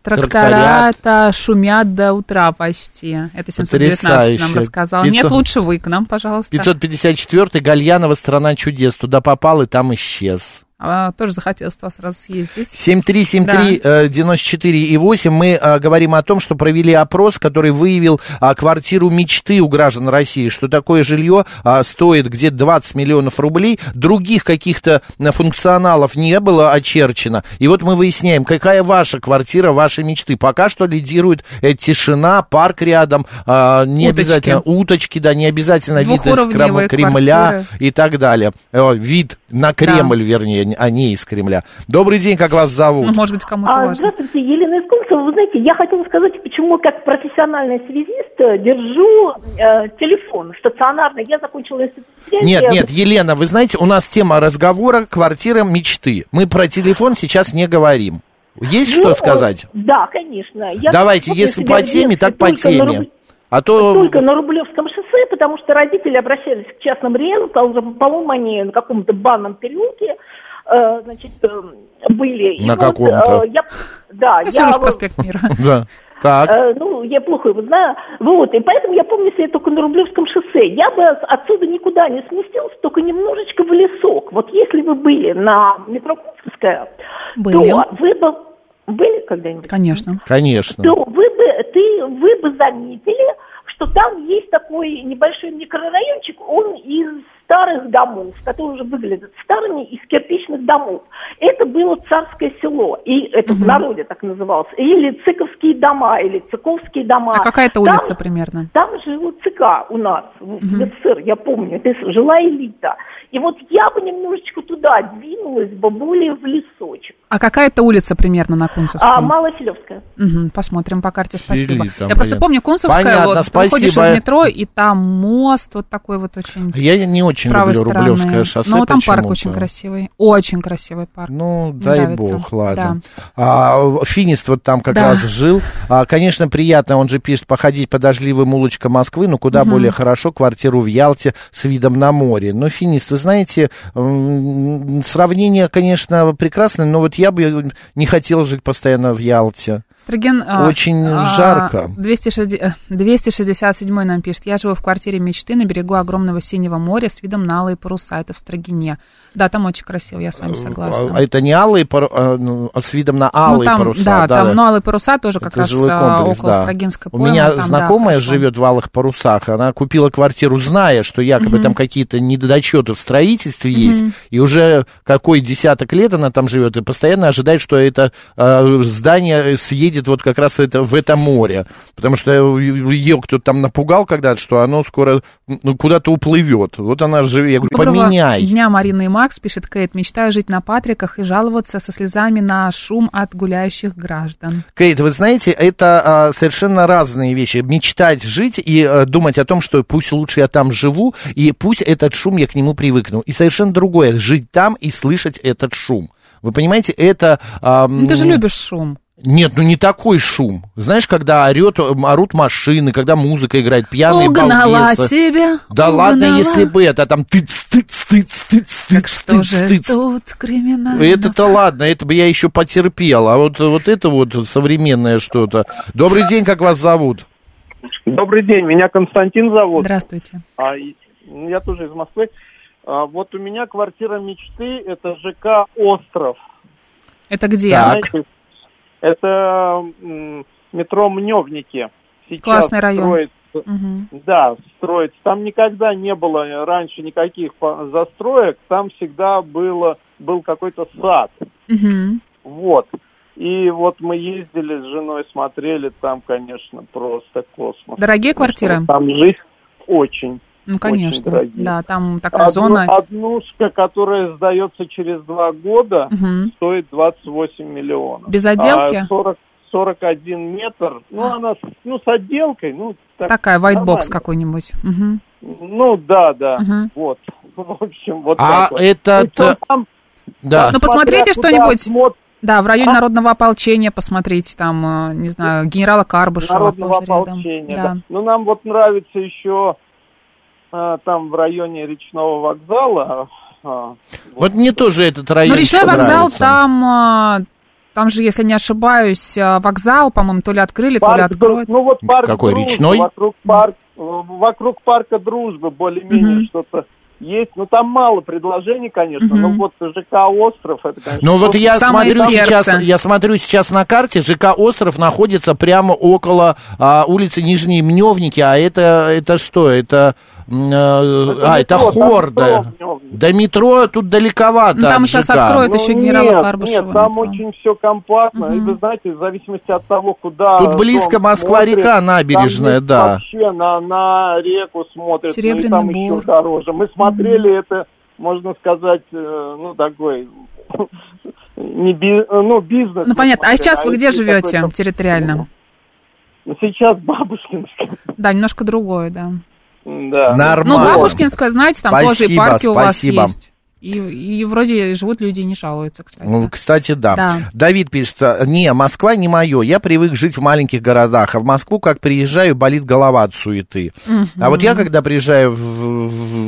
тракторята шумят до утра почти. Это 719 Потрясающе. нам рассказал. 500. Нет, лучше вы к нам, пожалуйста. 554 Гальянова «Страна чудес». Туда попал и там исчез. А, тоже захотелось туда сразу съездить. 7373 э, 94 и 8 мы э, говорим о том, что провели опрос, который выявил а, квартиру мечты у граждан России, что такое жилье а, стоит где-то 20 миллионов рублей, других каких-то э, функционалов не было очерчено. И вот мы выясняем, какая ваша квартира вашей мечты. Пока что лидирует э, тишина, парк рядом, а, не Уточки. обязательно уточки, да, не обязательно вид из Кремля квартиры. и так далее. Э, Вид на Кремль, вернее, а не из Кремля. Добрый день, как вас зовут? Ну, может быть, кому-то А, важно. здравствуйте, Елена Искунцева. Вы знаете, я хотела сказать, почему как профессиональный связист э, держу э, телефон стационарный. Я закончила институт связи. Нет, нет, Елена, вы знаете, у нас тема разговора «Квартира мечты». Мы про телефон сейчас не говорим. Есть Ну, что сказать? Да, конечно. Я Давайте, если по теме, так по теме. Руб- А то... Только на Рублевском шоссе, потому что родители обращались к частным риэлторам, по-моему, они на каком-то банном переулке, значит, э, были. И На вот, каком-то. э, я, да, Ну, я вот- проспект Мира. Да. Так. Э, ну, я плохо его знаю. Вот, и поэтому я помню себя только на Рублевском шоссе. Я бы от- отсюда никуда не сместился, только немножечко в лесок. Вот если вы были на метро Были. то вы бы... Были когда-нибудь? Конечно. Конечно. То вы бы, ты, вы бы заметили, что там есть такой небольшой микрорайончик, он из старых домов, которые уже выглядят старыми, из кирпичных домов. Это было царское село, и это в народе так называлось, или цыковские дома, или цыковские дома. А какая это Там- улица примерно? там жила ЦК у нас, в в СССР, я помню, это жила элита. И вот я бы немножечко туда двинулась бы, более в лесочек. А какая это улица примерно на Кунцевской? А Малофилевская. Мгм, посмотрим по карте, спасибо. Там, Я просто помню Кунцевская, Понятно, вот, ты выходишь спасибо. из метро, и там мост вот такой вот очень... Я не очень люблю стороны. Рублевское шоссе Но там парк очень красивый, очень красивый парк. Ну, Мне дай нравится. бог, ладно. А, Финист вот там как Да. раз жил. А, конечно, приятно, он же пишет, походить по дождливым улочкам Москвы, но куда более хорошо квартиру в Ялте с видом на море. Но, Финист, вы знаете, сравнение, конечно, прекрасное, но вот я бы не хотел жить постоянно в Ялте. Строген, а, Очень а, жарко. 260, э, 267 нам пишет. Я живу в квартире мечты на берегу огромного синего моря с видом на алые паруса. Это в Строгине. Да, там очень красиво, я с вами согласна. А это не алые, пару- а, ну, а с видом на Ну, алые там, паруса. Да, там, ну, алые паруса тоже как Это раз а, комплекс, около да. Строгинской У поймы, меня там, да, знакомая хорошо. живет в Алых Парусах. Она купила квартиру, зная, что якобы там какие-то недочеты в строительстве есть. И уже какой десяток лет она там живет, и постоянно ожидает, что это э, здание съедет вот как раз это, в это море. Потому что ее кто-то там напугал когда-то, что оно скоро ну, куда-то уплывет. Вот она живет. Я говорю, Доброго поменяй. дня, Марина и Макс, пишет Кейт. Мечтаю жить на Патриках и жаловаться со слезами на шум от гуляющих граждан. Кейт, вы знаете, это а, совершенно разные вещи. Мечтать жить и а, думать о том, что пусть лучше я там живу, и пусть этот шум я к нему привыкну. И совершенно другое, жить там и слышать этот шум. Вы понимаете, это... Ну, ты же любишь шум. Нет, ну не такой шум. Знаешь, когда орет, орут машины, когда музыка играет, пьяные Угнала балбесы. тебя, Да ладно, угнала. если бы это там тыц, тыц, тыц, тыц, Так тыц, что же тыц. тут криминально? Это-то ладно, это бы я еще потерпел, а вот, вот это вот современное что-то. Добрый день, как вас зовут? Добрый день, меня Константин зовут. Здравствуйте. А, ну, я тоже из Москвы. А, вот у меня квартира мечты, это ЖК «Остров». Это где? Так. Знаете, это метро Мневники. Сейчас Классный район. строится- Мгм. да, строится. Там никогда не было раньше никаких застроек, там всегда было, был какой-то сад. Мгм. Вот. И вот мы ездили с женой, смотрели, там, конечно, просто космос. Дорогие квартиры? Там жить. очень. Ну, очень конечно. дорогие. Да, там такая Одну- зона. Однушка, которая сдается через два года, Мгм. стоит 28 миллионов. Без отделки? А 40, 41 метр, ну, она с, ну, с отделкой, ну, так Такая white box нормально. какой-нибудь. Мгм. Ну, да, да, Мгм. вот. В общем, вот А так вот. этот, Причем э, там, Да. Ну, посмотрите что-нибудь. смотрят, Да, в районе А? народного ополчения посмотрите, там, э, не знаю, генерала Карбышева народного тоже рядом. ополчения, Да. да. Ну, нам вот нравится еще а, там в районе речного вокзала. а, Вот мне тоже этот район Ну, речной вокзал, нравится. там, э, там же, если не ошибаюсь, э, вокзал, по-моему, то ли открыли, то ли Парк откроют. Ну вот парк Какой, Дружбы, речной? Вокруг, парк, вокруг парка Дружбы более-менее Мгм. что-то есть. Ну там мало предложений, конечно. Мгм. Но вот ЖК Остров, это, конечно. Ну вот я смотрю сердце. сейчас, я смотрю сейчас на карте, ЖК Остров находится прямо около а, улицы Нижние Мневники, а это это что? Это э, а это метро, там Хорда. Мневники. До метро тут далековато. Ну, там от сейчас ЖК. откроют Ну, еще нет, генерала Карбышева. Нет, там метро. очень все компактно. И Мгм. вы знаете, в зависимости от того, куда... Тут близко Москва-река, набережная, там да. Вообще на, на реку смотрят. ну, и Серебряный там Бор. еще дороже. Мы смотрели это, можно сказать, э, ну, такой... Не би- ну, бизнес. Ну, понятно. А сейчас вы это где живете территориально? Ну, Сейчас Бабушкинская. Да, немножко другое, да. Да. Ну, Нормально. Бабушкинская, знаете, там тоже и Спасибо, парки у вас спасибо. есть. И, и вроде живут люди и не жалуются, кстати. Ну, кстати, да. Да. Давид пишет, не, Москва не мое, я привык жить в маленьких городах, а в Москву, как приезжаю, болит голова от суеты. А вот я, когда приезжаю в,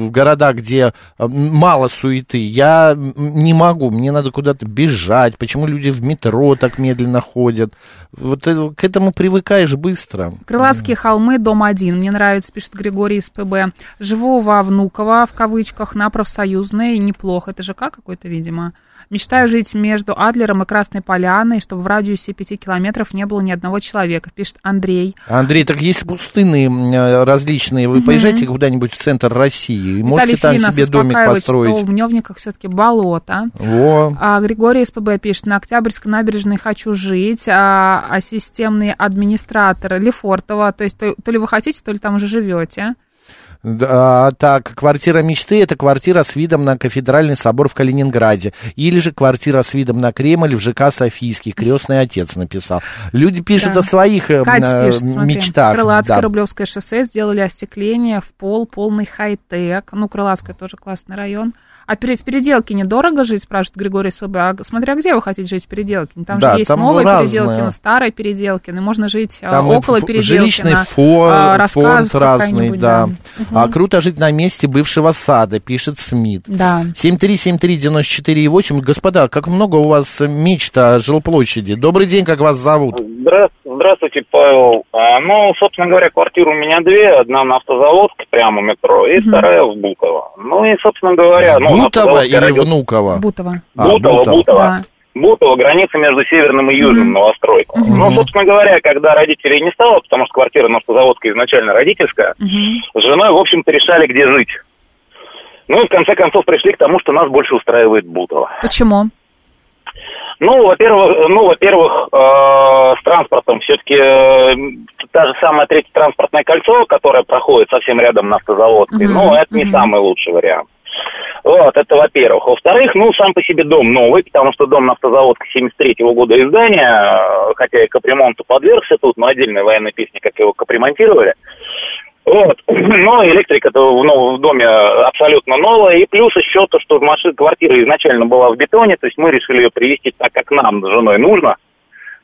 в- города, где э, мало суеты, я не могу, мне надо куда-то бежать, почему люди в метро так медленно ходят. Вот это- к этому привыкаешь быстро. Крылатские холмы, дом один. Мне нравится, пишет Григорий из ПБ. Живу во Внуково, в кавычках, на профсоюзной, неплохо. Это ЖК какой-то, видимо. Мечтаю жить между Адлером и Красной Поляной, чтобы в радиусе пяти километров не было ни одного человека, пишет Андрей. Андрей, так есть пустынные м, э, различные, вы Мгм. поезжайте куда-нибудь в центр России, и можете Виталий там Филин себе домик построить. что в Мневниках все-таки болото. Во. А Григорий СПБ пишет, на Октябрьской набережной хочу жить, а, а системный администратор Лефортово, то есть то, то ли вы хотите, то ли там уже живете. Да, так, квартира мечты это квартира с видом на кафедральный собор в Калининграде. Или же квартира с видом на Кремль в ЖК Софийский. Крестный отец написал. Люди пишут Да. о своих э, Катя э, пишет, смотри, мечтах. Крылатское, да. Рублевское шоссе сделали остекление в пол, полный хай-тек. Ну, Крылатское тоже классный район. А в Переделке недорого жить, спрашивает Григорий СПБ. А смотря где вы хотите жить в Переделке. Там Да, же есть там новые разное. Переделкино, старые Переделкино. И можно жить а, Там около Переделкина. жилищный фон, а, фонд разный, какая-нибудь, да. Мгм. А круто жить на месте бывшего сада, пишет Смит. Да. 7373948. Господа, как много у вас мечт о жилплощади. Добрый день, как вас зовут? Здра- Здравствуйте, Павел. А, ну, собственно говоря, квартир у меня две. Одна на автозаводске, прямо у метро, и вторая в Бутово. Ну и, собственно говоря... ну, Бутово или родился- Внуково? Бутово. А, Бутово, Бутово. Бутово. Да. Бутово, граница между северным и южным новостройком. Ну, собственно говоря, когда родителей не стало, потому что квартира на автозаводской изначально родительская, с женой, в общем-то, решали, где жить. Ну и в конце концов пришли к тому, что нас больше устраивает Бутово. Почему? Ну, во-первых, ну, во-первых, э, с транспортом все-таки э, та же самая третье транспортное кольцо, которое проходит совсем рядом на автозаводской, Мгм, ну, это не мгм. самый лучший вариант. Вот, это во-первых. Во-вторых, ну, сам по себе дом новый, потому что дом на автозаводке 73-го года издания, э, хотя и капремонту подвергся тут, но отдельная военная песня, как его капремонтировали. Вот. Но электрика-то в, ну, доме абсолютно новая. И плюс еще то, что машина, квартира изначально была в бетоне, то есть мы решили ее привести так, как нам с женой нужно.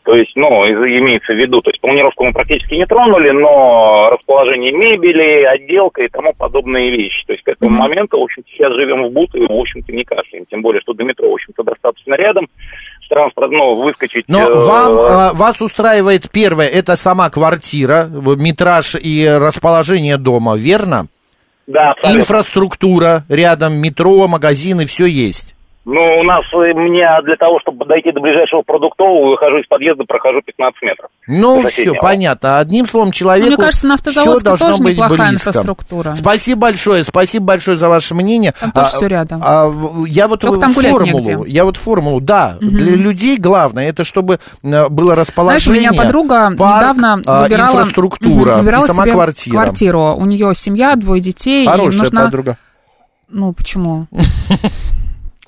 То есть, ну, имеется в виду, то есть планировку мы практически не тронули, но расположение мебели, отделка и тому подобные вещи. То есть к этому моменту, в общем-то, сейчас живем в Бутове, в общем-то, не кашляем. Тем более, что до метро, в общем-то, достаточно рядом. Транспорт, ну, выскочить... Но э, вам, э, вас устраивает первое, это сама квартира, метраж и расположение дома, верно? Да, абсолютно. Инфраструктура рядом, метро, магазины, все есть. Ну, у нас, э, мне для того, чтобы дойти до ближайшего продуктового, выхожу из подъезда, прохожу 15 метров. Ну, все, понятно. Одним словом, человеку Ну, мне кажется, на всё Автозаводской должно тоже быть неплохая близко. инфраструктура. Спасибо большое, спасибо большое за ваше мнение. Там тоже всё рядом. а, я вот Только там формулу, негде. я вот формулу, да, Мгм. для людей главное, это чтобы э, было Знаешь, у расположение, меня подруга парк, недавно а, выбирала, инфраструктура Мгм, выбирала и сама себе квартира. квартиру. У нее семья, двое детей. и Хорошая нужна... подруга. Ну, почему?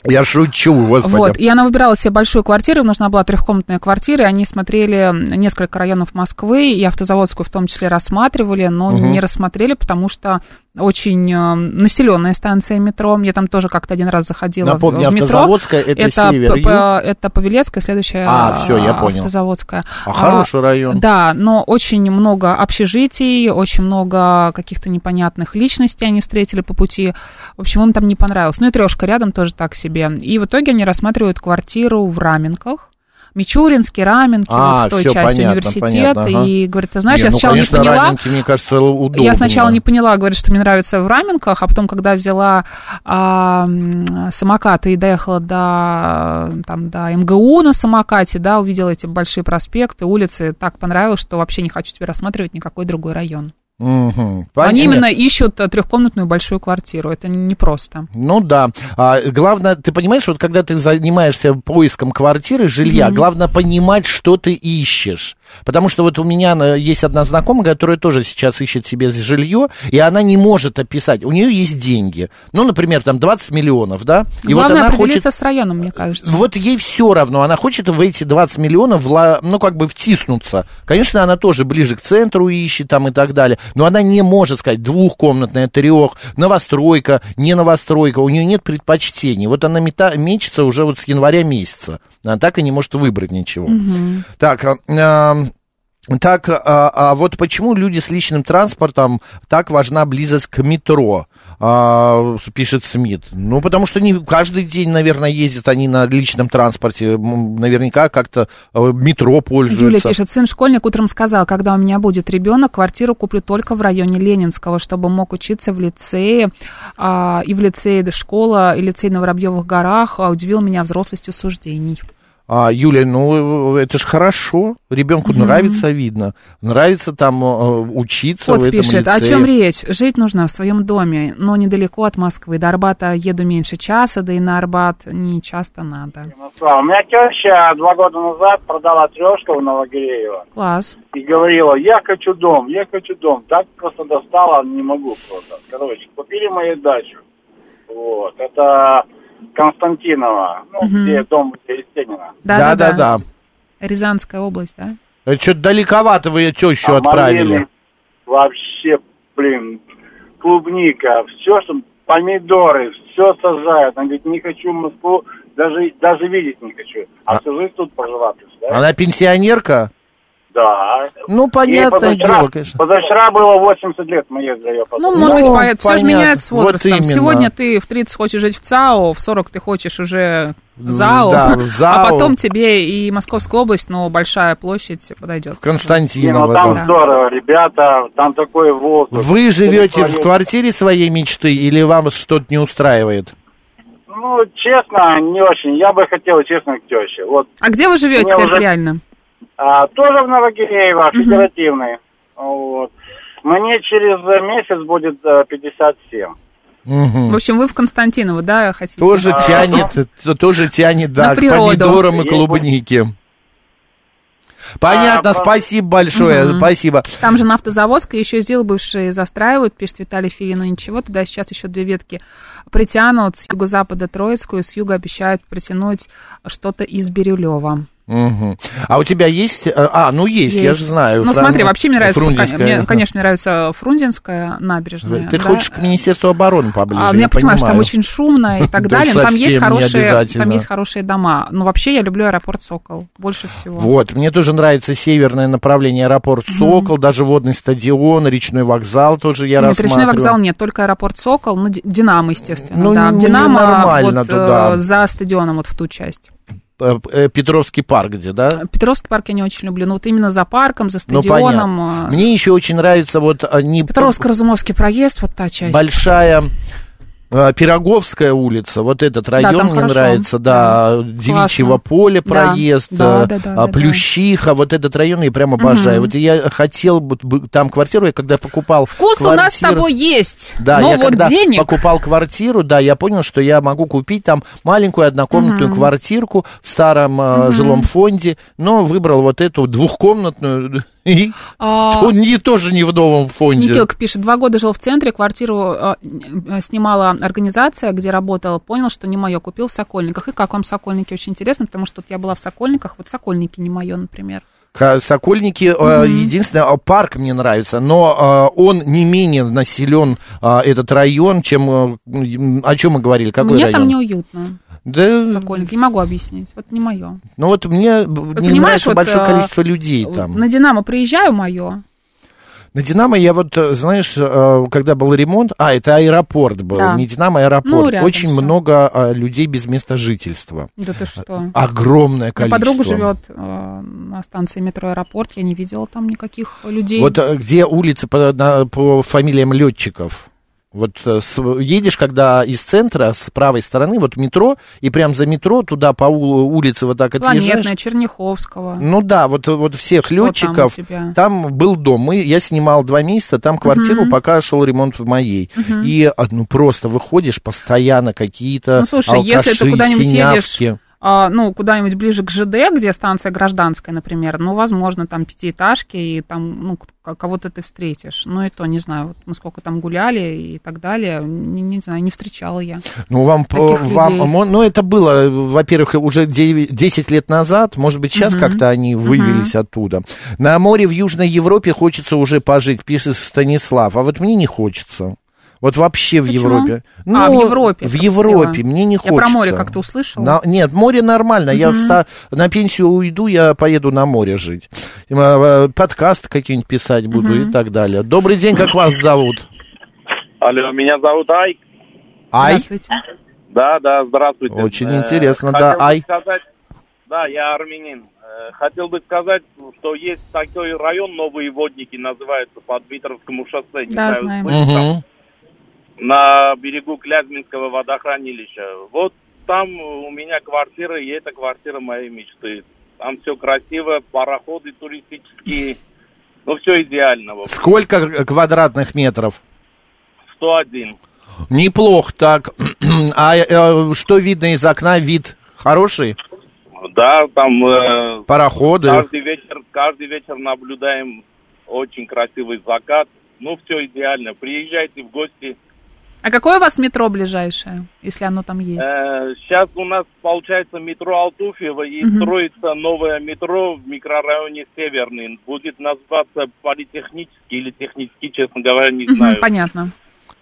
Я шучу, господи. Вот, и она выбирала себе большую квартиру, им нужна была трехкомнатная квартира, и они смотрели несколько районов Москвы, и автозаводскую в том числе рассматривали, но Мгм. не рассмотрели, потому что очень э, населенная станция метро. Я там тоже как-то один раз заходила Напомню, в, в метро. Автозаводская это север, п- это Павелецкая, следующая А, всё, я понял. автозаводская. А хороший район. Да, но очень много общежитий, очень много каких-то непонятных личностей они встретили по пути. В общем, им там не понравилось. Ну и трешка рядом тоже так себе. И в итоге они рассматривают квартиру в Раменках. Мичуринский, Раменки, А, вот в той части понятно, университета. понятно, ага. И говорит, ты знаешь, Не, я ну, сначала конечно, не поняла. Раменки, мне кажется, удобнее. Я сначала не поняла, говорит, что мне нравится в Раменках, а потом, когда взяла а, самокат и доехала до, там, до МГУ на самокате, да, увидела эти большие проспекты, улицы, так понравилось, что вообще не хочу теперь рассматривать никакой другой район. Мгм. Они именно ищут а, трехкомнатную большую квартиру, это непросто. Ну да. А, главное, ты понимаешь, вот когда ты занимаешься поиском квартиры, жилья, Мгм. главное понимать, что ты ищешь. Потому что вот у меня э, есть одна знакомая, которая тоже сейчас ищет себе жилье, и она не может описать. У нее есть деньги. Ну, например, там 20 миллионов, да? И Главное вот она определиться хочет... с районом, мне кажется. Вот ей все равно, она хочет в эти 20 миллионов, вла- ну, как бы втиснуться. Конечно, она тоже ближе к центру ищет там и так далее, но она не может сказать двухкомнатная, трех, новостройка, не новостройка, у нее нет предпочтений. Вот она мета- мечется уже вот с января месяца, она так и не может выбрать ничего. Так, а, а, так, а, а вот почему люди с личным транспортом так важна близость к метро, а, пишет Смит. Ну, потому что не каждый день, наверное, ездят они на личном транспорте, наверняка как-то э, метро Юля пользуются. пишет, сын школьник утром сказал, когда у меня будет ребенок, квартиру куплю только в районе Ленинского, чтобы мог учиться в лицее, а, и в лицее школа, и лицей на Воробьевых горах, а, удивил меня взрослостью суждений. А, Юля, ну, это же хорошо, ребенку Мгм. нравится, видно, нравится там э, учиться в Вот этом пишет, о лицее. чем речь? Жить нужно в своем доме, но недалеко от Москвы. До Арбата еду меньше часа, да и на Арбат не часто надо. У меня теща два года назад продала трешку в Новогиреево Класс. и говорила, я хочу дом, я хочу дом. Так просто достала, не могу просто. Короче, купили мою дачу. Вот, это Константинова, ну, Мгм. где дом где Есенина. Да-да-да. Рязанская область, да? Это что-то далековато вы ее тещу А отправили. малины Вообще, блин, клубника, все, что помидоры, все сажают. Она говорит, не хочу в Москву, даже, даже видеть не хочу. А, всю жизнь тут прожила, представляешь? Она пенсионерка? Да. Ну, понятное позавчера- дело, конечно. Позавчера было 80 лет, мы ездили Ну, может быть, по- все же меняется с Вот возрастом. именно. Сегодня ты в 30 хочешь жить в ЦАО, в 40 ты хочешь уже ЗАО, Да, в ЗАО. а потом тебе и Московская область, но большая площадь подойдет. Не, Константинова. ну там да. здорово, ребята, там такой воздух. Вы живете в квартире своей мечты или вам что-то не устраивает? Ну, честно, не очень. Я бы хотел, честно, к теще. Вот, А где вы живете уже- территориально? А, тоже в Новогиреево, федеративный. Вот. Мне через э, месяц будет э, 57. Мгм. В общем, вы в Константиново, да, хотите? Тоже А. тянет, т- тоже тянет, да, к помидорам и клубнике. Понятно, А, спасибо большое, Мгм. спасибо. Там же на автозаводской еще ЗИЛ бывшие застраивают, пишет Виталий Филин, ну ничего, туда сейчас еще две ветки притянут, с юго-запада Троицкую, с юга обещают притянуть что-то из Бирюлева. Мгм. А у тебя есть? э, А, ну есть, я же знаю. Ну, Фран- смотри, вообще мне нравится, Фрунзенская. мне, конечно, мне нравится Фрунзенская набережная. Ты да. хочешь к Министерству обороны поближе, А, я понимаю, что там понимаю. очень шумно и так Да далее, но там есть, хорошие, там есть хорошие дома. Но вообще я люблю аэропорт Сокол больше всего. Вот, мне тоже нравится северное направление, аэропорт Сокол, даже водный стадион, речной вокзал тоже я нет, рассматриваю. речной вокзал нет, только аэропорт Сокол, ну, Ди- Динамо, естественно, Ну, да. ну, Динамо вот, туда. э, за стадионом, вот в ту часть. Э, э, Петровский парк где, да? Петровский парк я не очень люблю, но вот именно за парком, за Ну, стадионом. понятно. э, Мне еще очень нравится вот а, не Петровско-Разумовский проезд, вот та часть. большая Пироговская улица, вот этот район там мне хорошо. нравится, да, Девичьего поля Да. проезд, Да, э, да, да, а, да, Плющиха, вот этот район я прям обожаю. Мгм. Вот я хотел бы там квартиру, я когда покупал Вкус у нас с квартиру- тобой есть, Да, но я вот когда денег... покупал квартиру, да, я понял, что я могу купить там маленькую однокомнатную Мгм. квартирку в старом э, Мгм. жилом фонде, но выбрал вот эту двухкомнатную и А, то не тоже не в новом фонде. Никилка пишет, два года жил в центре, квартиру э, э, снимала организация, где работал, понял, что не мое, купил в Сокольниках. И как вам Сокольники? Очень интересно, потому что вот я была в Сокольниках, вот Сокольники не мое, например. Сокольники, Мгм. единственное, парк мне нравится, но он не менее населен, этот район, чем, о чем мы говорили, какой Мне район? там неуютно. Да, Сокольники, не могу объяснить, вот не мое. ну вот мне б- не нравится вот, большое э, количество людей там. На Динамо приезжаю мое, На Динамо я вот, э, знаешь, э, когда был ремонт, а, это аэропорт был, Да. не Динамо, а Ну, аэропорт. рядом Очень всё. много э, людей без места жительства. да ты что? Огромное количество. подруга живет на станции метро Аэропорт, я не видела там никаких людей. Вот где улицы по, на- по фамилиям летчиков. Вот э, с- едешь, когда из центра, с правой стороны, вот метро, и прям за метро туда по улице вот так отъезжаешь. Планетная, Черняховского. Ну да, вот, вот всех Что там летчиков. тебя? Там, был дом. Мы, я снимал два месяца, там квартиру, Мгм. пока шел ремонт в моей. Мгм. И а, ну, просто выходишь постоянно какие-то Ну, слушай, если ты алкаши, куда-нибудь синявки. едешь, ну, куда-нибудь ближе к ЖД, где станция гражданская, например, ну, возможно, там пятиэтажки, и там, ну, кого-то ты встретишь. Ну, и то, не знаю, вот мы сколько там гуляли и так далее, не, не знаю, не встречала я. Ну, вам, вам людей. ну, это было, во-первых, уже 9 10 лет назад, может быть, сейчас Мгм. как-то они вывелись оттуда. На море в Южной Европе хочется уже пожить, пишет Станислав, а вот мне не хочется. Вот вообще в Почему? Европе. А, в Европе, В Европе мне не Я хочется. про море как-то услышала. На- нет, море нормально. Я Мгм. вста- на пенсию уйду, я поеду на море жить. Э, э, Подкасты какие-нибудь писать буду Мгм. и так далее. Добрый день, как вас зовут? Алло, меня зовут Айк. Ай? Здравствуйте. Да, да, здравствуйте. Очень Э, интересно, хотел да, бы Ай. сказать- да, я армянин. Э, Хотел бы сказать, что есть такой район, Новые Водники, называется, по Дмитровскому шоссе. Не Да, знаю, знаем. На берегу Клязьминского водохранилища. Вот там у меня квартира, и это квартира моей мечты. Там все красиво, пароходы туристические. Ну, все идеально. Сколько квадратных метров? 101. Неплохо так. А э, что видно из окна? Вид хороший? Да, там э, Пароходы? каждый вечер, каждый вечер наблюдаем очень красивый закат. Ну, все идеально. Приезжайте в гости. А какое у вас метро ближайшее, если оно там есть? Э, сейчас у нас получается метро Алтуфьево и Мгм. строится новое метро в микрорайоне Северный. Будет называться политехнический или технический, честно говоря, не Мгм, знаю. Понятно.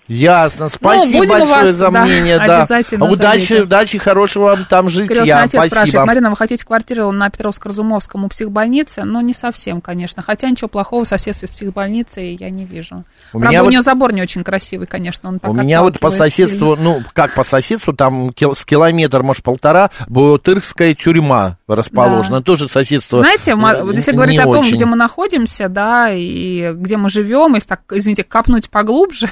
Ясно. Спасибо будем у большое вас, за да, мнение. Да, обязательно Удачи, зовите. удачи, хорошего вам там Крестный житья. отец спрашивает, Спасибо. Марина, вы хотите квартиру на Петровско-Разумовском у психбольницы? Ну, не совсем, конечно. Хотя ничего плохого в соседстве с психбольницей я не вижу. У Правда, меня у вот- нее забор не очень красивый, конечно. Он У меня вот по соседству, сильно. ну, как по соседству, там кил- с километр, может, полтора, Бутырская тюрьма расположена. Тоже соседство. Знаете, вот если говорить о том, очень. где мы находимся, да, и где мы живем, если так, извините, копнуть поглубже.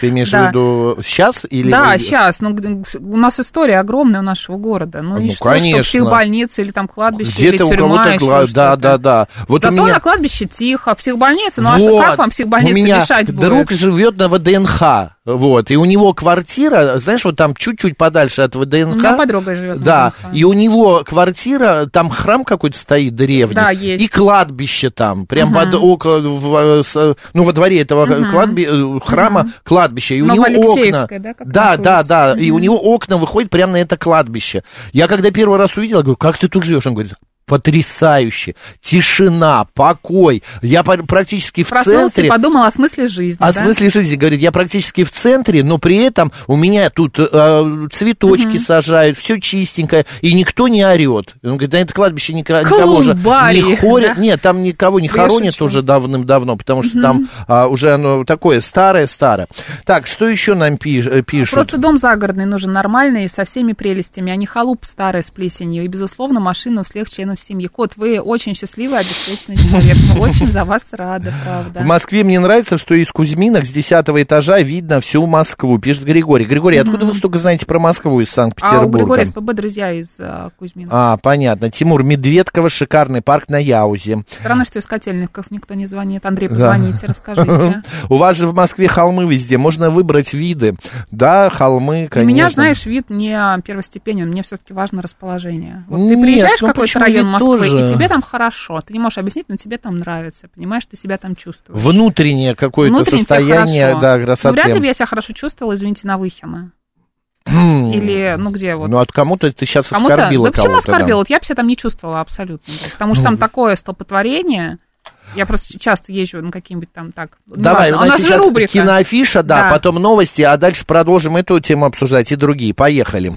Ты имеешь Да. в виду сейчас или... Да, сейчас. Ну, у нас история огромная у нашего города. Ну, и Ну, что, конечно. что психбольница или там кладбище, Где-то или у тюрьма, кого-то... еще гла-. Да, да, да. Вот Зато у меня... на кладбище тихо, психбольница. Ну, а Вот. как вам психбольница у меня решать будет? друг живет на ВДНХ, вот, и у него квартира, знаешь, вот там чуть-чуть подальше от ВДНХ. У меня подруга живет Да, ВДНХ. и у него квартира, там храм какой-то стоит древний. Да, есть. И кладбище там, прям Мгм. под око, в- с- ну, во дворе этого Мгм. кладби- э, храма кладбище. И у него окна. Да, Да, да, да. И у него окна выходят прямо на это кладбище. Я когда первый раз увидел, я говорю, как ты тут живешь? Он говорит, потрясающе. Тишина, покой. Я практически в Проснулся центре. подумал о смысле жизни. О да? смысле жизни, говорит, я практически в центре, но при этом у меня тут э, цветочки Мгм. сажают, все чистенькое, и никто не орет. Он говорит, на это кладбище ника- никого же не хорят. да? Нет, там никого не Я хоронят шучу. уже давным-давно, потому что Мгм. там а, уже оно такое старое-старое. Так, что еще нам пиш- э, пишут? Просто дом загородный нужен нормальный, со всеми прелестями, а не халуп старый с плесенью. И, безусловно, машина у всех членов в семье. Кот, вы очень счастливый, обеспеченный человек. Мы очень за вас рады, правда. В Москве мне нравится, что из Кузьминок с 10 этажа видно всю Москву, пишет Григорий. Григорий, откуда вы столько знаете про Москву из А у Санкт-Петербурга? Григория СПБ друзья из а, Кузьмина. А, понятно. Тимур, Медведково, шикарный парк на Яузе. Странно, что из Котельников никто не звонит. Андрей, позвоните, расскажите. У вас же в Москве холмы везде, можно выбрать виды. Да, холмы, У конечно. меня, знаешь, вид не первостепенен, мне все-таки важно расположение. Вот ты Нет, приезжаешь ну в какой-то почему район Москвы, тоже? и тебе там хорошо. Ты не можешь объяснить, но тебе там нравится. Понимаешь, ты себя там чувствуешь. Внутреннее какое-то Внутренне состояние, да, Ну, красоты. вряд ли бы я себя хорошо чувствовала, извините, на Выхино. Хм. Или, ну, где вот. Ну, от кому-то ты сейчас Кому-то, оскорбила да почему кого-то. да. оскорбила? Вот я бы себя там не чувствовала абсолютно. Потому что Ну, там такое столпотворение. Я просто часто езжу на какие-нибудь там так. Давай, неважно. у нас же сейчас рубрика. киноафиша, да, Да. потом новости, а дальше продолжим эту тему обсуждать и другие. Поехали.